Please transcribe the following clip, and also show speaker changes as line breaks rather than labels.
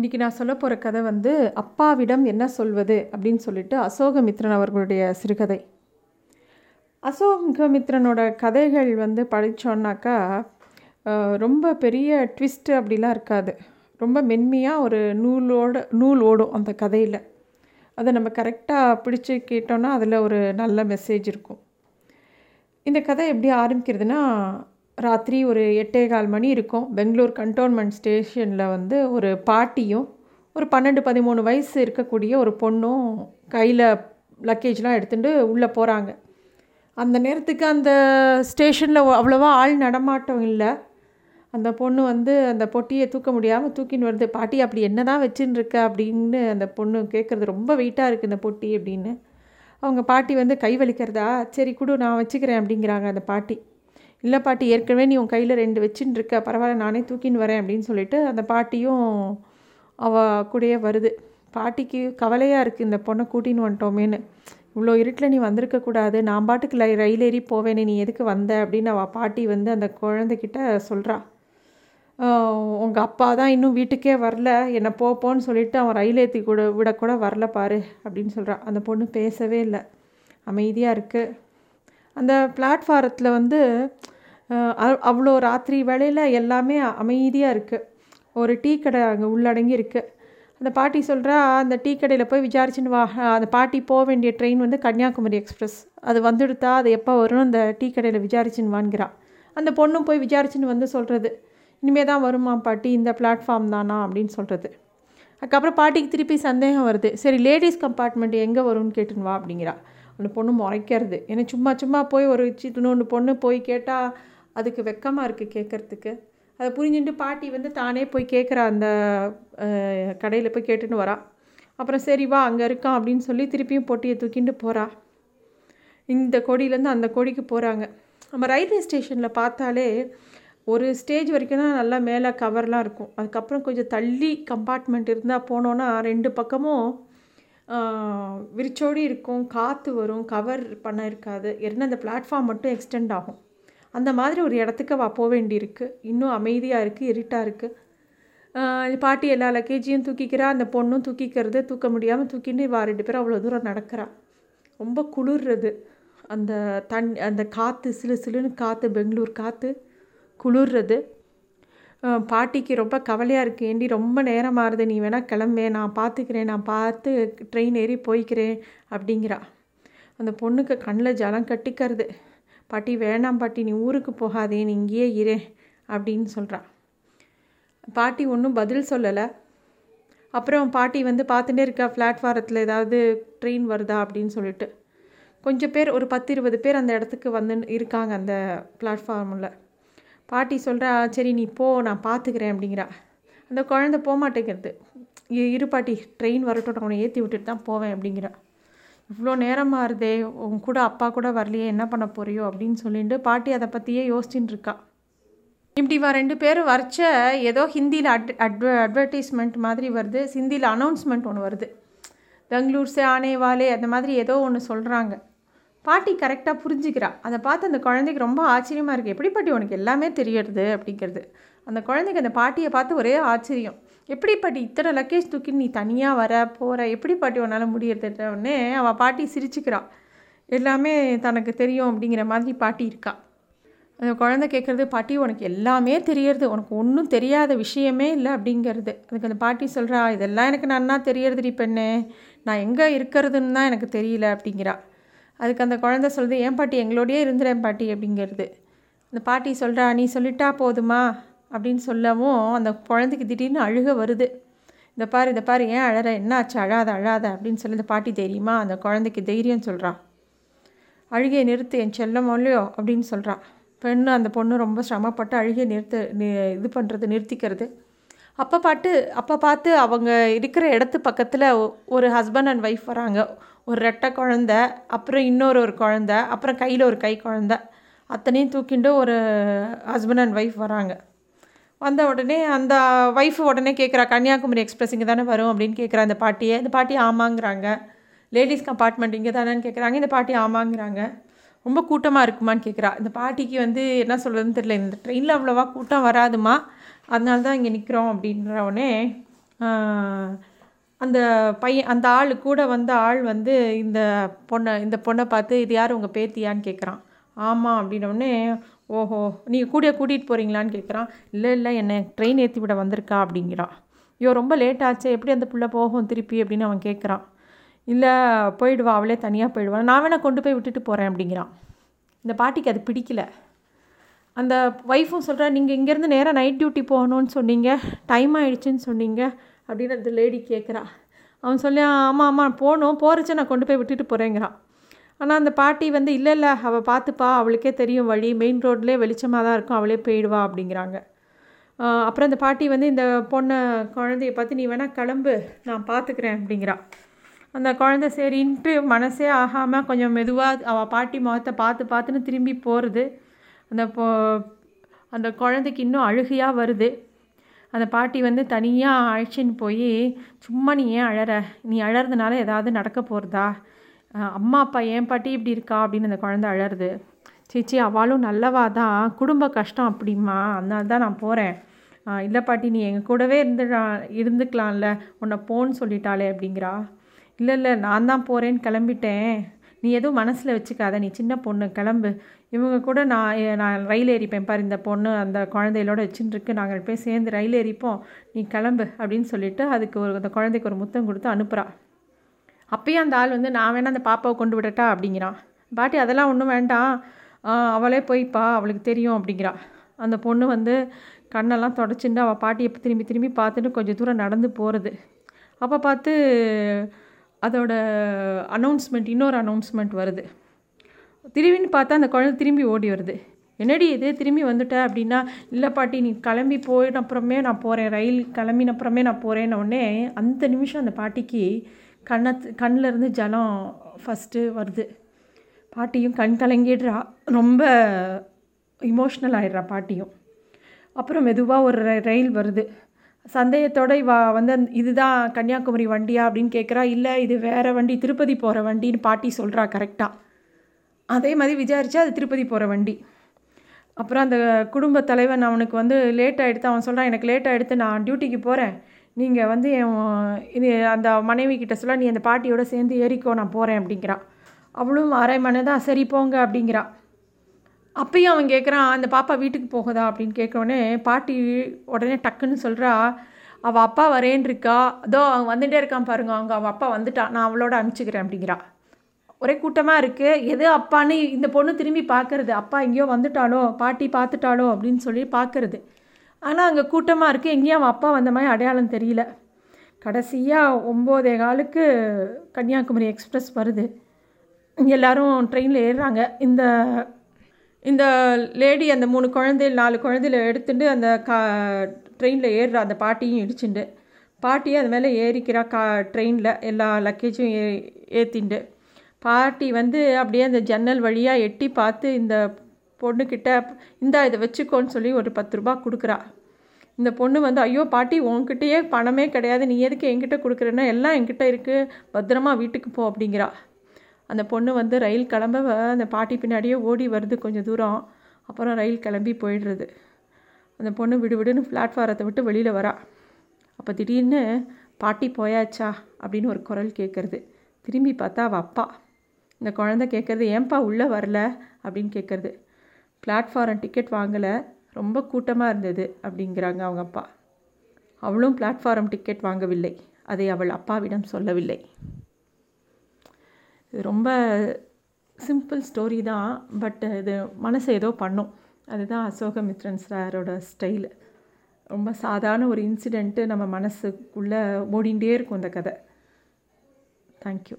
இன்றைக்கி நான் சொல்ல போகிற கதை வந்து அப்பாவிடம் என்ன சொல்வது? அப்படின்னு சொல்லிட்டு அசோகமித்ரன் அவர்களுடைய சிறுகதை. அசோகமித்ரனோட கதைகள் வந்து படித்தோன்னாக்கா ரொம்ப பெரிய ட்விஸ்ட்டு அப்படிலாம் இருக்காது. ரொம்ப மென்மையாக ஒரு நூலோட நூல் ஓடும் அந்த கதையில். அதை நம்ம கரெக்டாக பிடிச்சி கேட்டோன்னா அதில் ஒரு நல்ல மெசேஜ் இருக்கும். இந்த கதை எப்படி ஆரம்பிக்கிறதுனா ராத்திரி ஒரு எட்டே கால் மணி இருக்கும். பெங்களூர் கண்டோன்மெண்ட் ஸ்டேஷனில் வந்து ஒரு பாட்டியும் ஒரு பன்னெண்டு பதிமூணு வயசு இருக்கக்கூடிய ஒரு பொண்ணும் கையில் லக்கேஜ்லாம் எடுத்துகிட்டு உள்ளே போகிறாங்க அந்த நேரத்துக்கு அந்த ஸ்டேஷனில் அவ்வளோவா ஆள் நடமாட்டம் இல்லை. அந்த பொண்ணு வந்து அந்த பொட்டியை தூக்க முடியாமல் தூக்கின்னு வருது. பாட்டி அப்படி என்ன தான் வச்சுன்னு இருக்க அப்படின்னு அந்த பொண்ணு கேட்குறது ரொம்ப வெயிட்டாக இருக்குது இந்த பொட்டி அப்படின்னு. அவங்க பாட்டி வந்து கை வலிக்கிறதா? சரி கொடு நான் வச்சுக்கிறேன் அப்படிங்கிறாங்க அந்த பாட்டி. இல்லை பாட்டி ஏற்கனவே நீ உன் கையில் ரெண்டு வச்சுன்னு இருக்க பரவாயில்ல நானே தூக்கின்னு வரேன் அப்படின்னு சொல்லிட்டு அந்த பாட்டியும் அவ கூடயே வருது. பாட்டிக்கு கவலையாக இருக்குது இந்த பொண்ணை கூட்டின்னு வந்துட்டோமேன்னு. இவ்வளோ இருட்டில் நீ வந்திருக்கக்கூடாது நான் பாட்டுக்கு லை ரயில் ஏறி போவேனே நீ எதுக்கு வந்த? அப்படின்னு அவள் பாட்டி வந்து அந்த குழந்தைகிட்ட சொல்கிறா உங்கள் அப்பா தான் இன்னும் வீட்டுக்கே வரல. என்னை போப்போன்னு சொல்லிவிட்டு சொல்லிட்டு அவன் ரயில் ஏற்றி கூட விடக்கூட வரல பாரு அப்படின்னு சொல்கிறான் அந்த பொண்ணு பேசவே இல்லை. அமைதியாக இருக்குது அந்த பிளாட்ஃபாரத்தில் வந்து அவ்வளோ ராத்திரி வேளையில் எல்லாமே அமைதியாக இருக்குது ஒரு டீ கடை அங்கே உள்ளடங்கி இருக்குது அந்த பாட்டி சொல்கிறா அந்த டீ கடையில் போய் விசாரிச்சுன்னு வா. அந்த பாட்டி போக வேண்டிய ட்ரெயின் வந்து கன்னியாகுமரி எக்ஸ்பிரஸ். அது வந்துடுத்தா அது எப்போ வரும் அந்த டீ கடையில் விசாரிச்சுன்னு வாங்கிறா. அந்த பொண்ணும் போய் விசாரிச்சுன்னு வந்து சொல்கிறது இனிமே தான் வருமா பாட்டி இந்த பிளாட்ஃபார்ம் தானா அப்படின்னு சொல்கிறது அதுக்கப்புறம் பாட்டிக்கு திருப்பி சந்தேகம் வருது. சரி லேடிஸ் கம்பார்ட்மெண்ட் எங்கே வரும்னு கேட்டுன்னு வா அப்படிங்கிறா. அந்த பொண்ணு முறைக்கிறது. ஏன்னா சும்மா சும்மா போய் ஒரு சின்னொன்று பொண்ணு போய் கேட்டால் அதுக்கு வெக்கமாக இருக்குது கேட்குறதுக்கு அதை புரிஞ்சுட்டு பாட்டி வந்து தானே போய் கேட்குறா அந்த கடையில் போய் கேட்டுன்னு வரா. அப்புறம் சரி வா அங்கே இருக்கான் அப்படின்னு சொல்லி திருப்பியும் பொட்டியை தூக்கிட்டு போகிறா இந்த கொடியிலேருந்து அந்த கொடிக்கு போகிறாங்க நம்ம ரயில்வே ஸ்டேஷனில் பார்த்தாலே ஒரு ஸ்டேஜ் வரைக்கும் தான் நல்லா மேலே கவர்லாம் இருக்கும். அதுக்கப்புறம் கொஞ்சம் தள்ளி கம்பார்ட்மெண்ட் இருந்தால் போனோன்னா ரெண்டு பக்கமும் விரிச்சோடி இருக்கும் காற்று வரும் கவர் பண்ண இருக்காது. ஏன்னா அந்த பிளாட்ஃபார்ம் மட்டும் எக்ஸ்டெண்ட் ஆகும். அந்த மாதிரி ஒரு இடத்துக்கு வா போக வேண்டியிருக்கு. இன்னும் அமைதியாக இருக்குது இருட்டாக இருக்குது பாட்டி எல்லா லக்கேஜையும் தூக்கிக்கிறா அந்த பொண்ணும் தூக்கிக்கிறது தூக்க முடியாமல் தூக்கின்னு வா ரெண்டு பேரும் அவ்வளோ தூரம் நடக்கிறா. ரொம்ப குளிர்றது. அந்த தண் அந்த காற்று சிலு சிலுன்னு காற்று பெங்களூர் காற்று குளிர்றது. பாட்டிக்கு ரொம்ப கவலையாக இருக்குது ஏண்டி ரொம்ப நேரம் ஆறுது. நீ வேணால் கிளம்பே. நான் பார்த்துக்கிறேன் நான் பார்த்து ட்ரெயின் ஏறி போய்க்கிறேன் அப்படிங்கிறா. அந்த பொண்ணுக்கு கண்ணில் ஜலம் கட்டிக்கிறது. பாட்டி வேணாம் பாட்டி நீ ஊருக்கு போகாதே நீ இங்கேயே இரு அப்படின்னு சொல்கிறான் பாட்டி ஒன்றும் பதில் சொல்லலை. அப்புறம் பாட்டி வந்து பார்த்துட்டே இருக்கா பிளாட்ஃபாரத்தில் ஏதாவது ட்ரெயின் வருதா? அப்படின்னு சொல்லிட்டு. கொஞ்சம் பேர் ஒரு பத்து இருபது பேர் அந்த இடத்துக்கு வந்து இருக்காங்க அந்த பிளாட்ஃபார்மில் பாட்டி சொல்கிறா சரி நீ போ நான் பார்த்துக்கிறேன் அப்படிங்கிறா. அந்த குழந்தை போக மாட்டேங்கிறது இரு பாட்டி ட்ரெயின் வரட்டும் நான் உன்னை ஏற்றி விட்டுட்டு தான் போவேன் அப்படிங்கிறா. இவ்வளோ நேரமாக இருதே உன் கூட அப்பா கூட வரலையே என்ன பண்ண போறியோ அப்படின்னு சொல்லிட்டு பாட்டி அதை பற்றியே யோசிச்சுட்டு இருக்கா. இப்படி வா ரெண்டு பேரும் வரைச்ச ஏதோ ஹிந்தியில் அட் அட்வ அட்வர்டைஸ்மெண்ட் மாதிரி வருது. ஹிந்தியில் அனௌன்ஸ்மெண்ட் ஒன்று வருது. பெங்களூர் சே ஆனே வாலே அந்த மாதிரி ஏதோ ஒன்று சொல்கிறாங்க பாட்டி கரெக்டாக புரிஞ்சுக்கிறா. அதை பார்த்து அந்த குழந்தைக்கு ரொம்ப ஆச்சரியமாக இருக்குது எப்படி பாட்டி உனக்கு எல்லாமே தெரியறது அப்படிங்கிறது. அந்த குழந்தைக்கு அந்த பாட்டியை பார்த்து ஒரே ஆச்சரியம். எப்படி பாட்டி இத்தனை லக்கேஜ் தூக்கி நீ தனியாக வர போகிற எப்படி பாட்டி உன்னால் முடியறதுன்னே உடனே அவள் பாட்டி சிரிச்சுக்கிறா. எல்லாமே தனக்கு தெரியும் அப்படிங்கிற மாதிரி பாட்டி இருக்கா. அந்த குழந்தை கேட்குறது பாட்டி உனக்கு எல்லாமே தெரியறது. உனக்கு ஒன்றும் தெரியாத விஷயமே இல்லை அப்படிங்கிறது. அதுக்கு அந்த பாட்டி சொல்கிறா இதெல்லாம் எனக்கு நன்னா தெரியறதுடி பெண்ணே. நான் எங்கே இருக்கிறதுன்னு தான் எனக்கு தெரியல அப்படிங்கிறா. அதுக்கு அந்த குழந்தை சொல்லுது ஏன் பாட்டி எங்களோடயே இருந்துறேன் பாட்டி அப்படிங்கிறது. அந்த பாட்டி சொல்கிறா நீ சொல்லிட்டா போதுமா? அப்படின்னு சொல்லவும் அந்த குழந்தைக்கு திடீர்னு அழுக வருது. இந்த பாரு இந்த பாரு ஏன் அழற? என்ன ஆச்சு? அழாத அழாத அப்படின்னு சொல்லி இந்த பாட்டி தைரியமாக அந்த குழந்தைக்கு தைரியம் சொல்கிறான் அழுகையை நிறுத்து என் செல்லம் இல்லையோ அப்படின்னு சொல்கிறான் பெண்ணு அந்த பொண்ணு ரொம்ப சிரமப்பட்டு அழுகையை நிறுத்த இது பண்ணுறது நிறுத்திக்கிறது. அப்போ பாட்டு அப்போ பார்த்து அவங்க இருக்கிற இடத்து பக்கத்தில் ஒரு ஹஸ்பண்ட் அண்ட் ஒய்ஃப் வராங்க. ஒரு ரெட்டை குழந்த அப்புறம் இன்னொரு ஒரு குழந்த அப்புறம் கையில் ஒரு கை குழந்த. அத்தனையும் தூக்கிண்டு ஒரு ஹஸ்பண்ட் அண்ட் ஒய்ஃப் வராங்க. வந்த உடனே அந்த ஒய்ஃப் உடனே கேட்குறா கன்னியாகுமரி எக்ஸ்பிரஸ் இங்கே தானே வரும்? அப்படின்னு கேட்குறா அந்த பாட்டியை. இந்த பாட்டி ஆமாங்கிறாங்க. லேடிஸ் கம்பார்ட்மெண்ட் இங்கே தானேன்னு கேட்குறாங்க இந்த பாட்டி ஆமாங்கிறாங்க. ரொம்ப கூட்டமாக இருக்குமான்னு கேட்குறா இந்த பாட்டிக்கு வந்து என்ன சொல்கிறதுன்னு தெரியல. இந்த ட்ரெயினில் அவ்வளோவா கூட்டம் வராதுமா. அதனால தான் இங்கே நிற்கிறோம் அப்படின்ற உடனே அந்த பையன் அந்த ஆள் கூட வந்த ஆள் வந்து இந்த பொண்ணை இந்த பொண்ணை பார்த்து இது யார்? உங்கள் பேத்தியான்னு கேட்குறான் ஆமாம் அப்படின்னோடனே ஓஹோ நீங்கள் கூட கூட்டிகிட்டு போகிறீங்களான்னு கேட்குறான் இல்லை இல்லை என்னை ட்ரெயின் ஏற்றி விட வந்திருக்கா? அப்படிங்கிறான். ஐயோ ரொம்ப லேட் ஆச்சு. எப்படி அந்த புள்ள போகும் திருப்பி? அப்படின்னு அவன் கேட்குறான் இல்லை போயிடுவா. அவளே தனியாக போயிடுவான் நான் வேணால் கொண்டு போய் விட்டுட்டு போகிறேன் அப்படிங்கிறான். இந்த பாட்டிக்கு அது பிடிக்கல. அந்த ஒய்ஃபும் சொல்கிறா நீங்கள் இங்கேருந்து நேராக நைட் டியூட்டி போகணுன்னு சொன்னீங்க. டைம் ஆகிடுச்சின்னு சொன்னீங்க அப்படின்னு அந்த லேடி கேட்குறா அவன் சொல்லி ஆமாம் ஆமாம் போகணும். போகிறச்ச நான் கொண்டு போய் விட்டுட்டு போகிறேங்கிறான் ஆனால் அந்த பாட்டி வந்து இல்லை இல்லை அவள் பார்த்துப்பா அவளுக்கே தெரியும் வழி. மெயின் ரோட்லேயே வெளிச்சமாக தான் இருக்கும். அவளே போயிடுவா அப்படிங்கிறாங்க. அப்புறம் அந்த பாட்டி வந்து இந்த பொண்ணை குழந்தைய பார்த்து நீ வேணால் கிளம்பு. நான் பார்த்துக்கிறேன் அப்படிங்கிறா. அந்த குழந்த சரின்ட்டு மனசே ஆகாமல் கொஞ்சம் மெதுவாக அவள் பாட்டி முகத்தை பார்த்து பார்த்துன்னு திரும்பி போகிறது அந்த பொ அந்த குழந்தைக்கு இன்னும் அழுகையாக வருது. அந்த பாட்டி வந்து தனியாக அழைச்சின்னு போய் சும்மா நீ ஏன் அழற? நீ அழறதுனால ஏதாவது நடக்க போகிறதா அம்மா அப்பா ஏன் பாட்டி இப்படி இருக்கா அப்படின்னு அந்த குழந்தை அழருது சீச்சி அவளும் நல்லவா தான். குடும்ப கஷ்டம் அப்படிம்மா. அதனால தான் நான் போகிறேன் இல்லை பாட்டி நீ எங்கள் கூடவே இருந்துடா இருந்துக்கலாம்ல. உன்னை போன்னு சொல்லிட்டாளே அப்படிங்கிறா. இல்லை இல்லை நான் தான் போகிறேன்னு கிளம்பிட்டேன். நீ எதுவும் மனசில் வச்சுக்காத. நீ சின்ன பொண்ணு கிளம்பு. இவங்க கூட நான் நான் ரயில் ஏறிப்பேன் பாரு இந்த பொண்ணு அந்த குழந்தைகளோட வச்சுட்டுருக்கு நாங்கள் போய் சேர்ந்து ரயில் ஏறிப்போம். நீ கிளம்பு அப்படின்னு சொல்லிட்டு அதுக்கு ஒரு அந்த குழந்தைக்கு ஒரு முத்தம் கொடுத்து அனுப்புகிறா அப்பயும் அந்த ஆள் வந்து நான் வேணால் அந்த பாப்பாவை கொண்டு விடட்டா? அப்படிங்கிறான் பாட்டி அதெல்லாம் ஒன்றும் வேண்டாம். அவளே போய்ப்பா. அவளுக்கு தெரியும். அப்படிங்கிறா. அந்த பொண்ணு வந்து கண்ணெல்லாம் தொடச்சிட்டு அவள் பாட்டியை திரும்பி திரும்பி பார்த்துட்டு கொஞ்சம் தூரம் நடந்து போகிறது அப்போ பார்த்து அதோட அனௌன்ஸ்மெண்ட் இன்னொரு அனௌன்ஸ்மெண்ட் வருது. திரும்பின்னு பார்த்தா அந்த குழந்தை திரும்பி ஓடி வருது. என்னடி இது? திரும்பி வந்துட்டேன் அப்படின்னா இல்லை பாட்டி நீ கிளம்பி போயின அப்புறமே நான் போகிறேன் ரயில் கிளம்பின அப்புறமே நான் போகிறேன்னு உடனே அந்த நிமிஷம் அந்த பாட்டிக்கு கண்ணை கண்ணிலேருந்து ஜலம் ஃபஸ்ட்டு வருது. பாட்டியும் கண் கலங்கிடுறா. ரொம்ப இமோஷ்னல் ஆகிடுறா பாட்டியும். அப்புறம் மெதுவாக ஒரு ரயில் வருது. சந்தேகத்தோடு வா வந்து இதுதான் கன்னியாகுமரி வண்டியா? அப்படின்னு கேட்குறா இல்லை இது வேறு வண்டி திருப்பதி போகிற வண்டின்னு பாட்டி சொல்கிறா கரெக்டாக அதே மாதிரி விசாரித்தா அது திருப்பதி போகிற வண்டி. அப்புறம் அந்த குடும்ப தலைவன் அவனுக்கு வந்து லேட் ஆகிடுத்து அவன் சொல்கிறான் எனக்கு லேட் ஆகிடுத்து நான் டியூட்டிக்கு போகிறேன் நீங்கள் வந்து என் இது அந்த மனைவி கிட்ட சொல்ல நீ அந்த பாட்டியோட சேர்ந்து ஏறிக்கோ நான் போகிறேன் அப்படிங்கிறா. அவளும் அரை மனதான் சரி போங்க அப்படிங்கிறா. அப்பயும் அவன் கேட்குறான் அந்த பாப்பா வீட்டுக்கு போகுதா? அப்படின்னு கேட்குறோடனே பாட்டி உடனே டக்குன்னு சொல்கிறா அவள் அப்பா வரேன் இருக்கா அதோ அவன் வந்துட்டே இருக்கான் பாருங்க அவங்க அவள் அப்பா வந்துட்டான் நான் அவளோட அனுப்பிச்சிக்கிறேன் அப்படிங்கிறா. ஒரே கூட்டமாக இருக்குது எது அப்பான்னு இந்த பொண்ணு திரும்பி பார்க்குறது அப்பா எங்கேயோ வந்துட்டாலோ? பாட்டி பார்த்துட்டாலோ அப்படின்னு சொல்லி பார்க்குறது ஆனால் அங்கே கூட்டமாக இருக்குது எங்கேயும் அவன் அப்பா வந்த மாதிரி அடையாளம் தெரியல. கடைசியாக ஒம்போதே காலுக்கு கன்னியாகுமரி எக்ஸ்ப்ரெஸ் வருது. எல்லோரும் ட்ரெயினில் ஏறுறாங்க. இந்த இந்த லேடி அந்த மூணு குழந்தைகள் நாலு குழந்தையில எடுத்துட்டு அந்த கா ட்ரெயினில் ஏறுற. அந்த பாட்டியும் இடிச்சுண்டு. பாட்டியும் அது மேலே ஏறிக்கிறா கா ட்ரெயினில். எல்லா லக்கேஜும் ஏ ஏற்றிண்டு பாட்டி வந்து அப்படியே அந்த ஜன்னல் வழியாக எட்டி பார்த்து இந்த பொண்ணுக்கிட்ட இந்தா இதை வச்சுக்கோன்னு சொல்லி ஒரு பத்து ரூபா கொடுக்குறா. இந்த பொண்ணு வந்து ஐயோ பாட்டி உன்கிட்டயே பணமே கிடையாது. நீ எதுக்கு என்கிட்ட கொடுக்குறேன்னா எல்லாம் என்கிட்ட இருக்குது பத்திரமா வீட்டுக்கு போ அப்படிங்கிறா. அந்த பொண்ணு வந்து ரயில் கிளம்ப அந்த பாட்டி பின்னாடியே ஓடி வருது கொஞ்சம் தூரம். அப்புறம் ரயில் கிளம்பி போயிடுறது. அந்த பொண்ணு விடுவிடுன்னு பிளாட்ஃபாரத்தை விட்டு வெளியில் வரா. அப்போ திடீர்னு பாட்டி போயாச்சா? அப்படின்னு ஒரு குரல் கேட்குறது திரும்பி பார்த்தா அவள் அப்பா. இந்த குழந்த கேட்குறது ஏன்பா உள்ளே வரல? அப்படின்னு கேட்குறது பிளாட்ஃபாரம் டிக்கெட் வாங்கலை ரொம்ப கூட்டமாக இருந்தது அப்படிங்கிறாங்க அவங்க அப்பா. அவளும் பிளாட்ஃபாரம் டிக்கெட் வாங்கவில்லை. அதை அவள் அப்பாவிடம் சொல்லவில்லை. இது ரொம்ப சிம்பிள் ஸ்டோரி தான் பட் இது மனசை ஏதோ பண்ணும். அதுதான் அசோகமித்ரன் சாரோட ஸ்டைலு ரொம்ப சாதாரண ஒரு இன்சிடெண்ட்டு நம்ம மனசுக்குள்ளே ஓடிண்டே இருக்கும் இந்த கதை. தேங்க்யூ